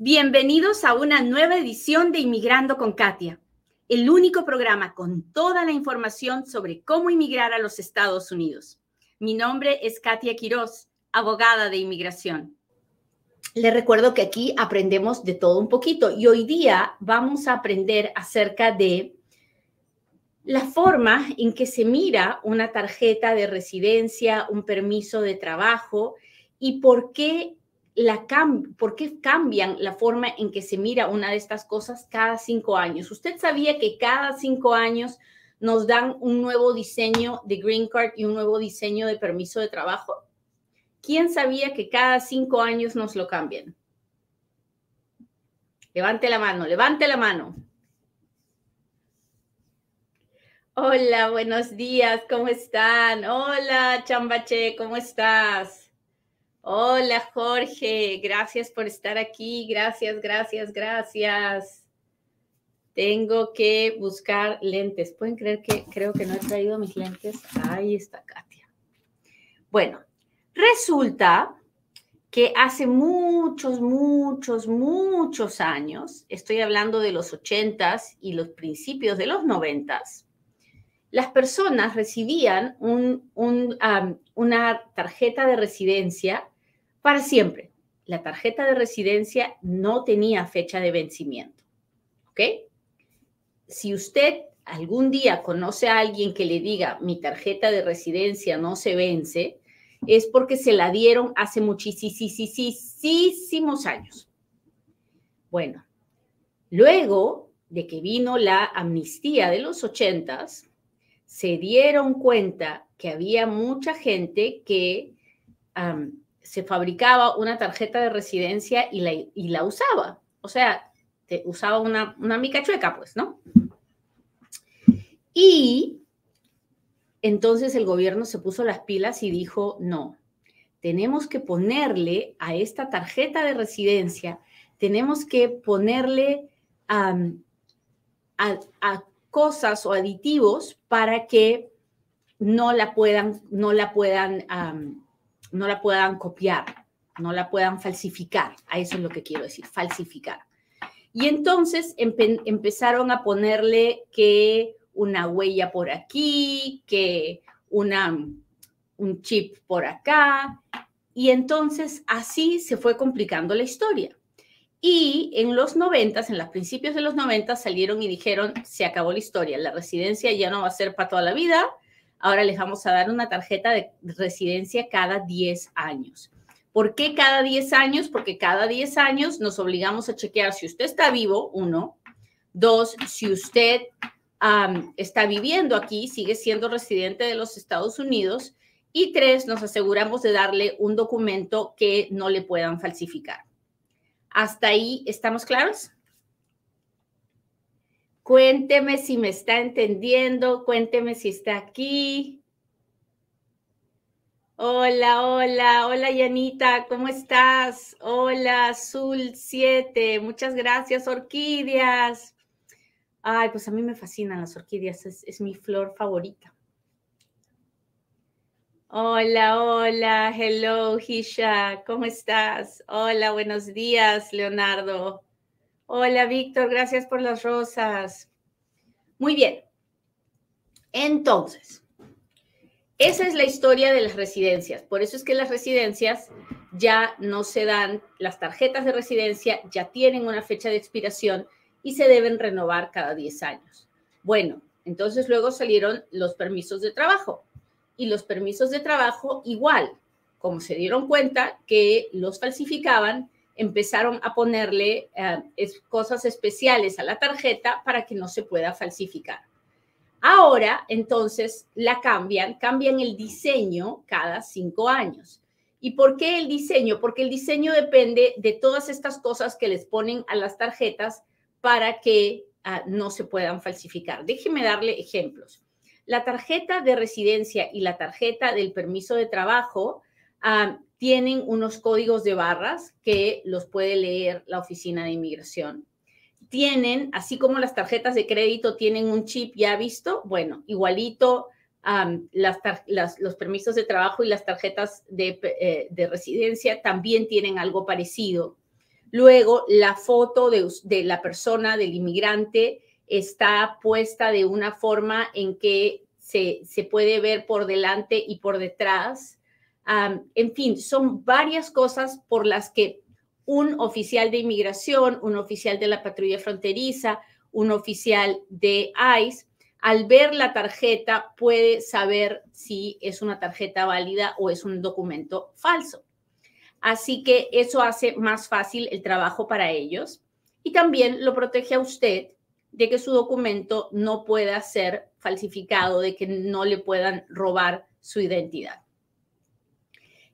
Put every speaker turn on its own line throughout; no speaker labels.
Bienvenidos a una nueva edición de Inmigrando con Katia, el único programa con toda la información sobre cómo inmigrar a los Estados Unidos. Mi nombre es Katia Quiroz, abogada de inmigración. Les recuerdo que aquí aprendemos de todo un poquito y hoy día vamos a aprender acerca de la forma en que se mira una tarjeta de residencia, un permiso de trabajo y por qué ¿por qué cambian la forma en que se mira una de estas cosas cada cinco años? ¿Usted sabía que cada cinco años nos dan un nuevo diseño de Green Card y un nuevo diseño de permiso de trabajo? ¿Quién sabía que cada cinco años nos lo cambian? Levante la mano, levante la mano. Hola, buenos días, ¿cómo están? Hola, Chambache, ¿cómo estás? Hola Jorge, gracias por estar aquí. Gracias, gracias, gracias. Tengo que buscar lentes. ¿Pueden creer que creo que no he traído mis lentes? Ahí está Katia. Bueno, resulta que hace muchos, muchos, muchos años, estoy hablando de los ochentas y los principios de los noventas, las personas recibían una tarjeta de residencia para siempre. La tarjeta de residencia no tenía fecha de vencimiento. ¿Ok? Si usted algún día conoce a alguien que le diga mi tarjeta de residencia no se vence, es porque se la dieron hace muchísimos años. Bueno, luego de que vino la amnistía de los ochentas, se dieron cuenta que había mucha gente que se fabricaba una tarjeta de residencia y la, y la usaba. O sea, usaba una, una mica chueca, pues, ¿no? Y entonces el gobierno se puso las pilas y dijo, no, tenemos que ponerle a esta tarjeta de residencia, tenemos que ponerle a, cosas o aditivos para que no la puedan, no la puedan no la puedan copiar, no la puedan falsificar. A eso es lo que quiero decir, falsificar. Y entonces empezaron a ponerle que una huella por aquí, que una, un chip por acá. Y entonces así se fue complicando la historia. Y en los noventas, en los principios de los noventas, salieron y dijeron, se acabó la historia, la residencia ya no va a ser para toda la vida, ahora les vamos a dar una tarjeta de residencia cada 10 años. ¿Por qué cada 10 años? Porque cada 10 años nos obligamos a chequear si usted está vivo, uno. Dos, si usted está viviendo aquí, sigue siendo residente de los Estados Unidos. Y tres, nos aseguramos de darle un documento que no le puedan falsificar. ¿Hasta ahí estamos claros? Cuénteme si me está entendiendo, cuénteme si está aquí. Hola, hola, hola Yanita, ¿cómo estás? Hola, Azul 7, muchas gracias, orquídeas. Ay, pues a mí me fascinan las orquídeas, es, es mi flor favorita. Hola, hola, hello, Hisha, ¿cómo estás? Hola, buenos días, Leonardo. Hola, Víctor, gracias por las rosas. Muy bien. Entonces, esa es la historia de las residencias. Por eso es que las residencias ya no se dan, las tarjetas de residencia ya tienen una fecha de expiración y se deben renovar cada 10 años. Bueno, entonces luego salieron los permisos de trabajo y los permisos de trabajo igual, como se dieron cuenta que los falsificaban, empezaron a ponerle eh, cosas especiales a la tarjeta para que no se pueda falsificar. Ahora, entonces, la cambian, cambian el diseño cada cinco años. ¿Y por qué el diseño? Porque el diseño depende de todas estas cosas que les ponen a las tarjetas para que ah, no se puedan falsificar. Déjeme darle ejemplos. La tarjeta de residencia y la tarjeta del permiso de trabajo ah, tienen unos códigos de barras que los puede leer la oficina de inmigración. Tienen, así como las tarjetas de crédito tienen un chip ya visto, bueno, igualito los permisos de trabajo y las tarjetas de, eh, de residencia también tienen algo parecido Luego, la foto de, de la persona, del inmigrante, está puesta de una forma en que se, se puede ver por delante y por detrás. En fin, son varias cosas por las que un oficial de inmigración, un oficial de la patrulla fronteriza, un oficial de ICE, al ver la tarjeta puede saber si es una tarjeta válida o es un documento falso. Así que eso hace más fácil el trabajo para ellos y también lo protege a usted de que su documento no pueda ser falsificado, de que no le puedan robar su identidad.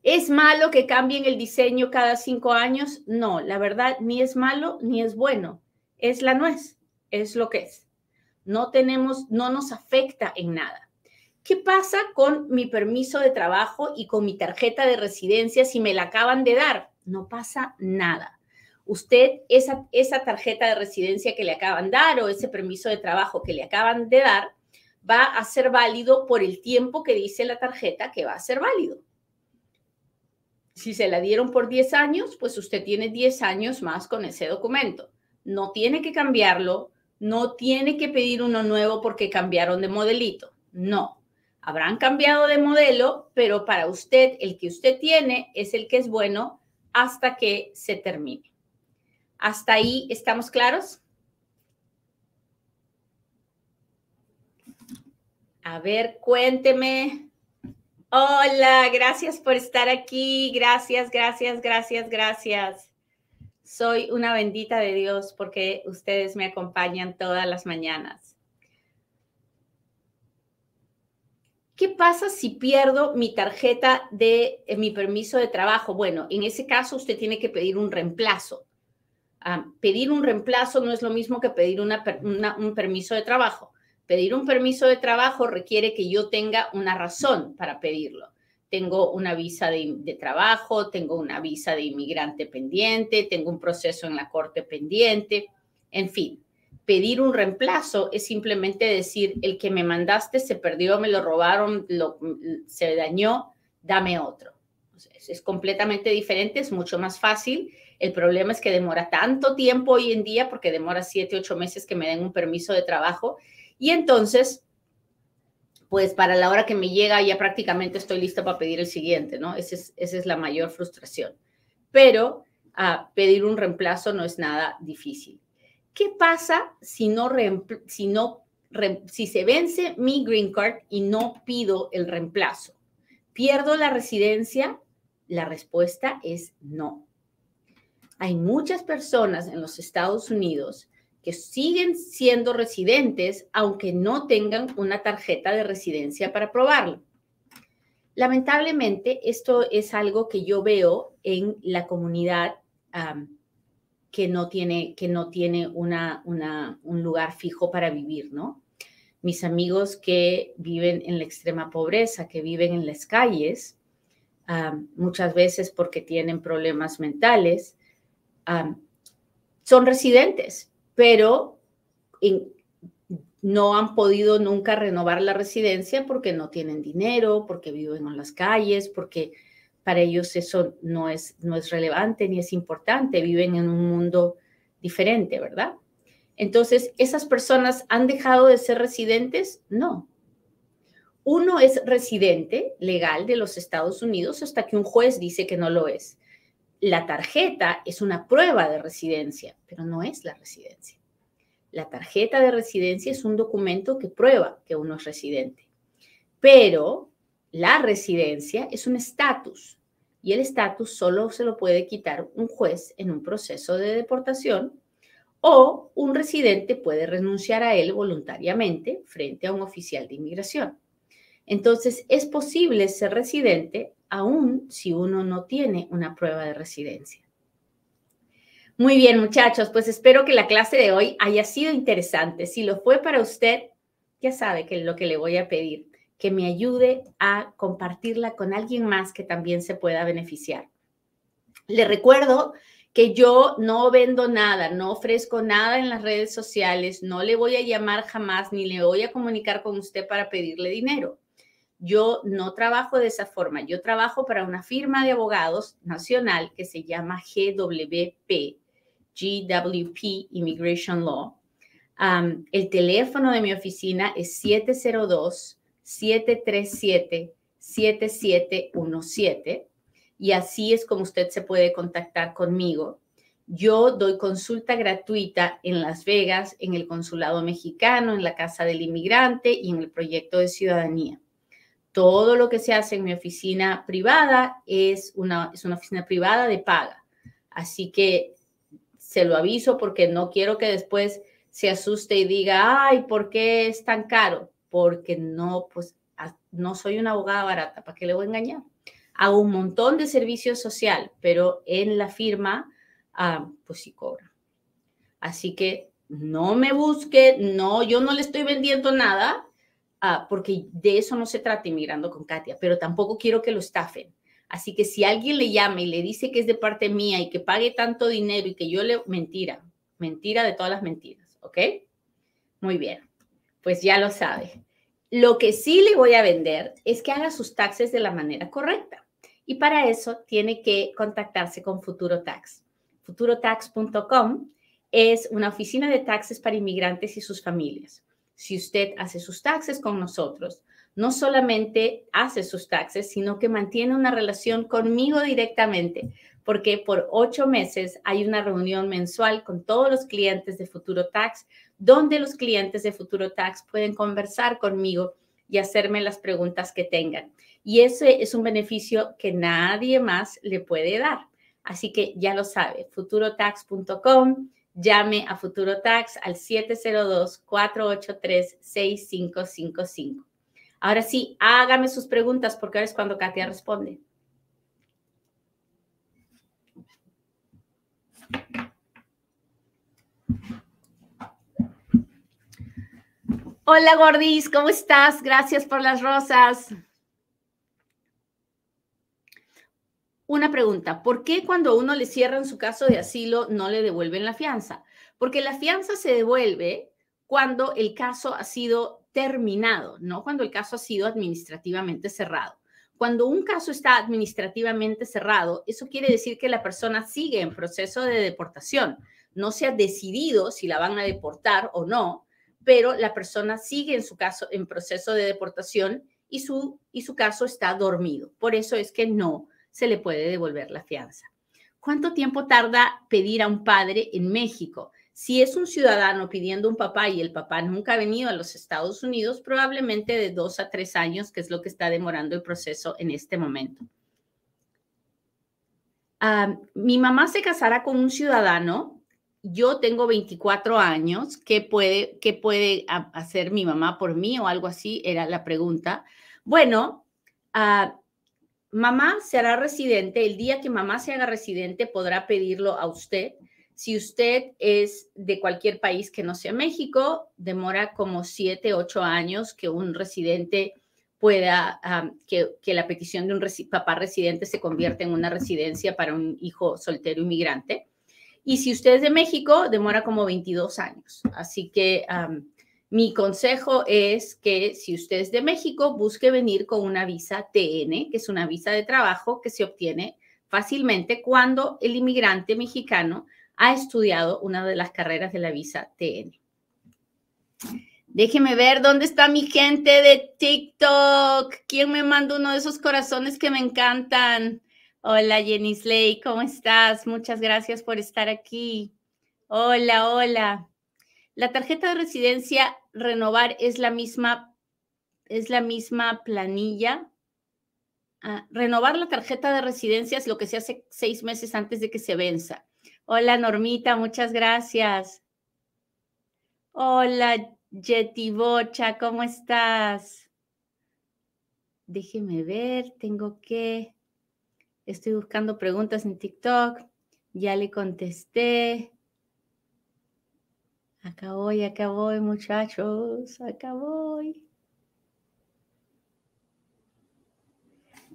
¿Es malo que cambien el diseño cada cinco años? No, la verdad, ni es malo ni es bueno. Es la nuez, es lo que es. No tenemos, no nos afecta en nada. ¿Qué pasa con mi permiso de trabajo y con mi tarjeta de residencia si me la acaban de dar? No pasa nada usted esa, esa tarjeta de residencia que le acaban de dar o ese permiso de trabajo que le acaban de dar va a ser válido por el tiempo que dice la tarjeta que va a ser válido. Si se la dieron por 10 años, pues usted tiene 10 años más con ese documento. No tiene que cambiarlo, no tiene que pedir uno nuevo porque cambiaron de modelito. No, habrán cambiado de modelo, pero para usted el que usted tiene es el que es bueno hasta que se termine. ¿Hasta ahí estamos claros? A ver, cuénteme. Hola, gracias por estar aquí. Gracias, gracias, gracias, gracias. Soy una bendita de Dios porque ustedes me acompañan todas las mañanas. ¿Qué pasa si pierdo mi tarjeta de eh, mi permiso de trabajo? Bueno, en ese caso usted tiene que pedir un reemplazo pedir un reemplazo no es lo mismo que pedir un permiso de trabajo. Pedir un permiso de trabajo requiere que yo tenga una razón para pedirlo. Tengo una visa de, trabajo, tengo una visa de inmigrante pendiente, tengo un proceso en la corte pendiente, en fin. Pedir un reemplazo es simplemente decir, el que me mandaste se perdió, me lo robaron, lo, se dañó, dame otro. es completamente diferente, es mucho más fácil el problema es que demora tanto tiempo hoy en día, porque demora siete, ocho meses que me den un permiso de trabajo. Y entonces, pues para la hora que me llega ya prácticamente estoy lista para pedir el siguiente, ¿no? Esa es, esa es la mayor frustración. Pero ah, pedir un reemplazo no es nada difícil. ¿Qué pasa si no, si no si se vence mi green card y no pido el reemplazo? ¿Pierdo la residencia? La respuesta es no hay muchas personas en los Estados Unidos que siguen siendo residentes aunque no tengan una tarjeta de residencia para probarlo. Lamentablemente, esto es algo que yo veo en la comunidad que no tiene, que no tiene una, un lugar fijo para vivir, ¿no? Mis amigos que viven en la extrema pobreza, que viven en las calles, muchas veces porque tienen problemas mentales, son residentes, pero no han podido nunca renovar la residencia porque no tienen dinero, porque viven en las calles, porque para ellos eso no es, no es relevante ni es importante, viven en un mundo diferente, ¿verdad? Entonces, ¿esas personas han dejado de ser residentes? No. Uno es residente legal de los Estados Unidos hasta que un juez dice que no lo es la tarjeta es una prueba de residencia, pero no es la residencia. La tarjeta de residencia es un documento que prueba que uno es residente, pero la residencia es un estatus y el estatus solo se lo puede quitar un juez en un proceso de deportación o un residente puede renunciar a él voluntariamente frente a un oficial de inmigración. Entonces, es posible ser residente aún si uno no tiene una prueba de residencia. Muy bien, muchachos, pues espero que la clase de hoy haya sido interesante. Si lo fue para usted, ya sabe que es lo que le voy a pedir, que me ayude a compartirla con alguien más que también se pueda beneficiar. Le recuerdo que yo no vendo nada, no ofrezco nada en las redes sociales, no le voy a llamar jamás ni le voy a comunicar con usted para pedirle dinero. Yo no trabajo de esa forma. Yo trabajo para una firma de abogados nacional que se llama GWP, GWP Immigration Law. el teléfono de mi oficina es 702-737-7717 y así es como usted se puede contactar conmigo. Yo doy consulta gratuita en Las Vegas, en el Consulado Mexicano, en la Casa del Inmigrante y en el Proyecto de Ciudadanía. Todo lo que se hace en mi oficina privada es una, es una oficina privada de paga. Así que se lo aviso porque no quiero que después se asuste y diga, ay, ¿por qué es tan caro? Porque no, pues no soy una abogada barata, ¿para qué le voy a engañar? Hago un montón de servicio social, pero en la firma, ah, pues sí cobra. Así que no me busque, no, yo no le estoy vendiendo nada, ah, porque de eso no se trata inmigrando con Katia, pero tampoco quiero que lo estafen. Así que si alguien le llama y le dice que es de parte mía y que pague tanto dinero y que yo le... Mentira, mentira de todas las mentiras, ¿ok? Muy bien, pues ya lo sabe. Lo que sí le voy a vender es que haga sus taxes de la manera correcta. Y para eso tiene que contactarse con Futuro Tax. Futurotax.com es una oficina de taxes para inmigrantes y sus familias. Si usted hace sus taxes con nosotros, no solamente hace sus taxes, sino que mantiene una relación conmigo directamente, porque por ocho meses hay una reunión mensual con todos los clientes de Futuro Tax, donde los clientes de Futuro Tax pueden conversar conmigo y hacerme las preguntas que tengan. Y ese es un beneficio que nadie más le puede dar. Así que ya lo sabe, futurotax.com, llame a Futuro Tax al 702-483-6555. Ahora sí, hágame sus preguntas porque ahora es cuando Katia responde. Hola Gordis, ¿cómo estás? Gracias por las rosas. Una pregunta, ¿por qué cuando uno le cierran su caso de asilo no le devuelven la fianza? Porque la fianza se devuelve cuando el caso ha sido terminado, no cuando el caso ha sido administrativamente cerrado. Cuando un caso está administrativamente cerrado, eso quiere decir que la persona sigue en proceso de deportación. No se ha decidido si la van a deportar o no, pero la persona sigue en su caso en proceso de deportación y su, y su caso está dormido. Por eso es que no se le puede devolver la fianza. ¿Cuánto tiempo tarda pedir a un padre en México? Si es un ciudadano pidiendo un papá y el papá nunca ha venido a los Estados Unidos, probablemente de dos a tres años, que es lo que está demorando el proceso en este momento. Ah, mi mamá se casará con un ciudadano. Yo tengo 24 años. ¿Qué puede, qué puede hacer mi mamá por mí o algo así? Era la pregunta. Bueno, uh, mamá se hará residente. El día que mamá se haga residente, podrá pedirlo a usted si usted es de cualquier país que no sea México, demora como siete, ocho años que un residente pueda, que, la petición de un papá residente se convierta en una residencia para un hijo soltero inmigrante. Y si usted es de México, demora como 22 años. Así que mi consejo es que si usted es de México, busque venir con una visa TN, que es una visa de trabajo que se obtiene fácilmente cuando el inmigrante mexicano ha estudiado una de las carreras de la visa TN. Déjeme ver dónde está mi gente de TikTok. ¿Quién me manda uno de esos corazones que me encantan? Hola Jenny Slay, ¿cómo estás? Muchas gracias por estar aquí. Hola, hola. La tarjeta de residencia renovar es la misma, es la misma planilla. Ah, renovar la tarjeta de residencia es lo que se hace seis meses antes de que se venza. Hola Normita, muchas gracias. Hola Bocha, ¿cómo estás? Déjeme ver, tengo que... Estoy buscando preguntas en TikTok. Ya le contesté. Acá voy, acá voy, muchachos. Acá voy.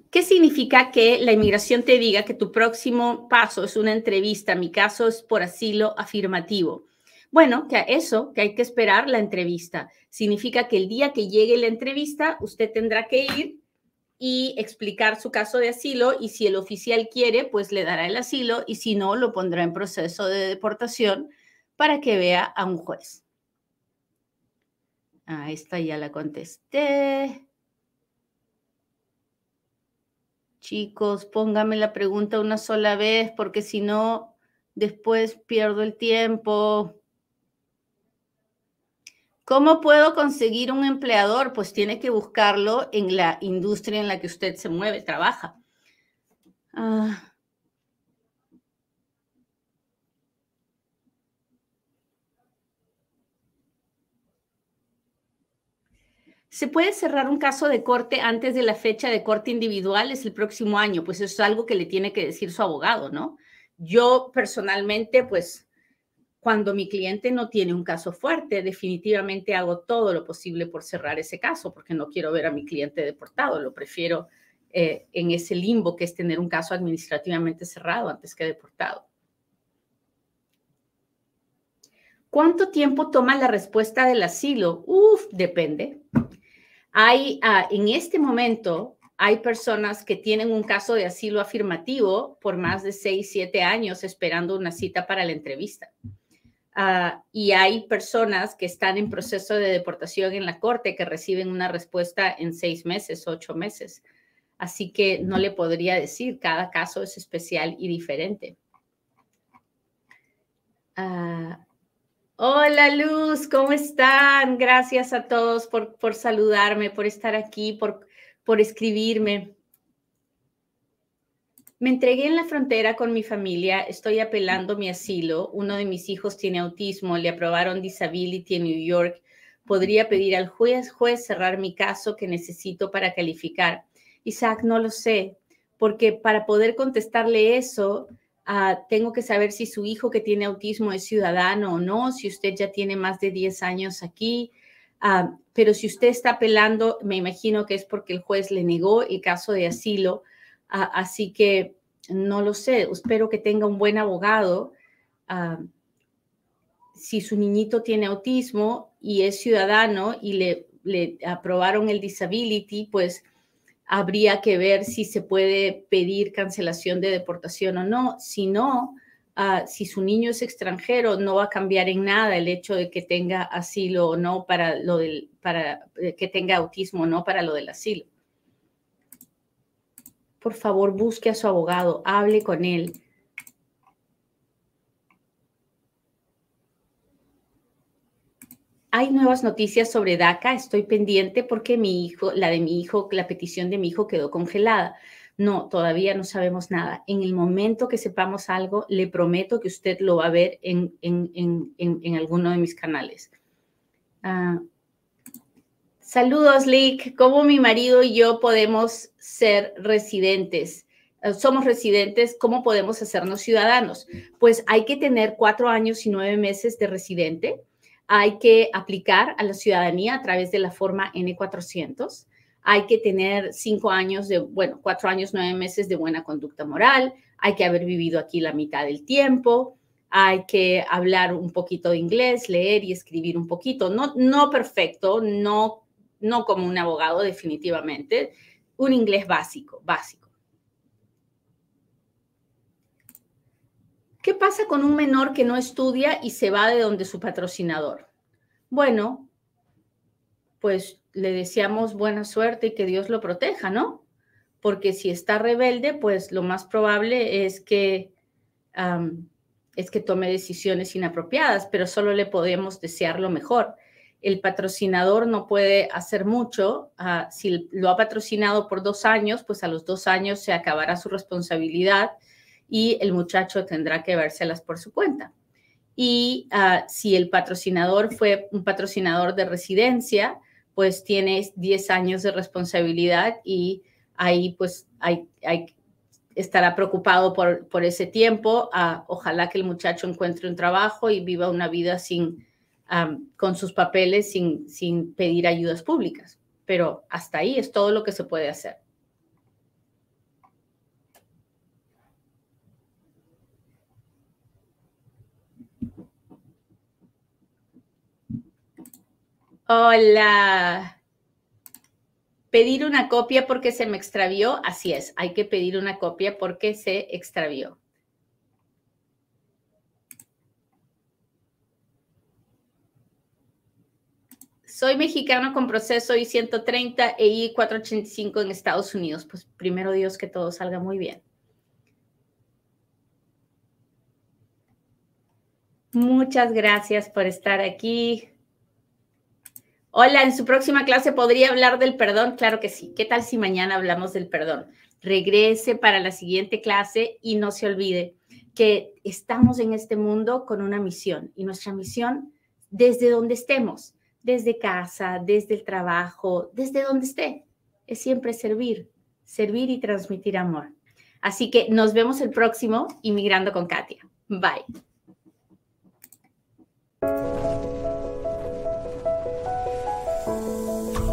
¿Qué significa que la inmigración te diga que tu próximo paso es una entrevista? Mi caso es por asilo afirmativo. Bueno, que eso, que hay que esperar la entrevista. Significa que el día que llegue la entrevista, usted tendrá que ir y explicar su caso de asilo y si el oficial quiere, pues le dará el asilo y si no, lo pondrá en proceso de deportación para que vea a un juez. Ah, esta ya la contesté. Chicos, póngame la pregunta una sola vez porque si no, después pierdo el tiempo. ¿Cómo puedo conseguir un empleador? Pues tiene que buscarlo en la industria en la que usted se mueve, trabaja. Ah. ¿Se puede cerrar un caso de corte antes de la fecha de corte individual? Es el próximo año. Pues eso es algo que le tiene que decir su abogado, ¿no? Yo personalmente, pues cuando mi cliente no tiene un caso fuerte, definitivamente hago todo lo posible por cerrar ese caso, porque no quiero ver a mi cliente deportado, lo prefiero eh, en ese limbo que es tener un caso administrativamente cerrado antes que deportado. ¿Cuánto tiempo toma la respuesta del asilo? Uf, depende. Hay, ah, en este momento, hay personas que tienen un caso de asilo afirmativo por más de 6, 7 años esperando una cita para la entrevista. Ah, y hay personas que están en proceso de deportación en la corte que reciben una respuesta en seis meses, ocho meses. Así que no le podría decir, cada caso es especial y diferente. Ah, hola Luz, ¿cómo están? Gracias a todos por, por saludarme, por estar aquí, por, por escribirme. Me entregué en la frontera con mi familia, estoy apelando mi asilo, uno de mis hijos tiene autismo, le aprobaron disability en New York, podría pedir al juez, juez cerrar mi caso que necesito para calificar. Isaac, no lo sé, porque para poder contestarle eso, ah, tengo que saber si su hijo que tiene autismo es ciudadano o no, si usted ya tiene más de 10 años aquí. Ah, pero si usted está apelando, me imagino que es porque el juez le negó el caso de asilo Ah, así que no lo sé, espero que tenga un buen abogado. Si su niñito tiene autismo y es ciudadano y le aprobaron el disability, pues habría que ver si se puede pedir cancelación de deportación o no. Si no, ah, si su niño es extranjero, no va a cambiar en nada el hecho de que tenga asilo o no para lo del, para eh, que tenga autismo o no para lo del asilo por favor busque a su abogado, hable con él. Hay nuevas noticias sobre DACA, estoy pendiente porque mi hijo, la de mi hijo, la petición de mi hijo quedó congelada. No, todavía no sabemos nada. En el momento que sepamos algo, le prometo que usted lo va a ver en, alguno de mis canales. Ah, Saludos, Lick. ¿Cómo mi marido y yo podemos ser residentes? Eh, somos residentes, ¿cómo podemos hacernos ciudadanos? Pues hay que tener cuatro años y nueve meses de residente. Hay que aplicar a la ciudadanía a través de la forma N400. Hay que tener cinco años de, bueno, cuatro años, nueve meses de buena conducta moral. Hay que haber vivido aquí la mitad del tiempo hay que hablar un poquito de inglés, leer y escribir un poquito. No, no perfecto, no no como un abogado definitivamente, un inglés básico, básico. ¿Qué pasa con un menor que no estudia y se va de donde su patrocinador? Bueno, pues le deseamos buena suerte y que Dios lo proteja, ¿no? Porque si está rebelde, pues lo más probable es que, es que tome decisiones inapropiadas, pero solo le podemos desear lo mejor el patrocinador no puede hacer mucho. Ah, si lo ha patrocinado por dos años, pues a los dos años se acabará su responsabilidad y el muchacho tendrá que vérselas por su cuenta. Y ah, si el patrocinador fue un patrocinador de residencia, pues tiene 10 años de responsabilidad y ahí pues hay, estará preocupado por, por ese tiempo. Ah, ojalá que el muchacho encuentre un trabajo y viva una vida sin con sus papeles sin, sin pedir ayudas públicas. Pero hasta ahí es todo lo que se puede hacer. Hola. Pedir una copia porque se me extravió, así es, hay que pedir una copia porque se extravió. Soy mexicano con proceso I-130 e I-485 en Estados Unidos. Pues primero Dios que todo salga muy bien. Muchas gracias por estar aquí. Hola, en su próxima clase podría hablar del perdón. Claro que sí. ¿Qué tal si mañana hablamos del perdón? Regrese para la siguiente clase y no se olvide que estamos en este mundo con una misión y nuestra misión desde donde estemos desde casa, desde el trabajo, desde donde esté. Es siempre servir, servir y transmitir amor. Así que nos vemos el próximo Inmigrando con Katia. Bye.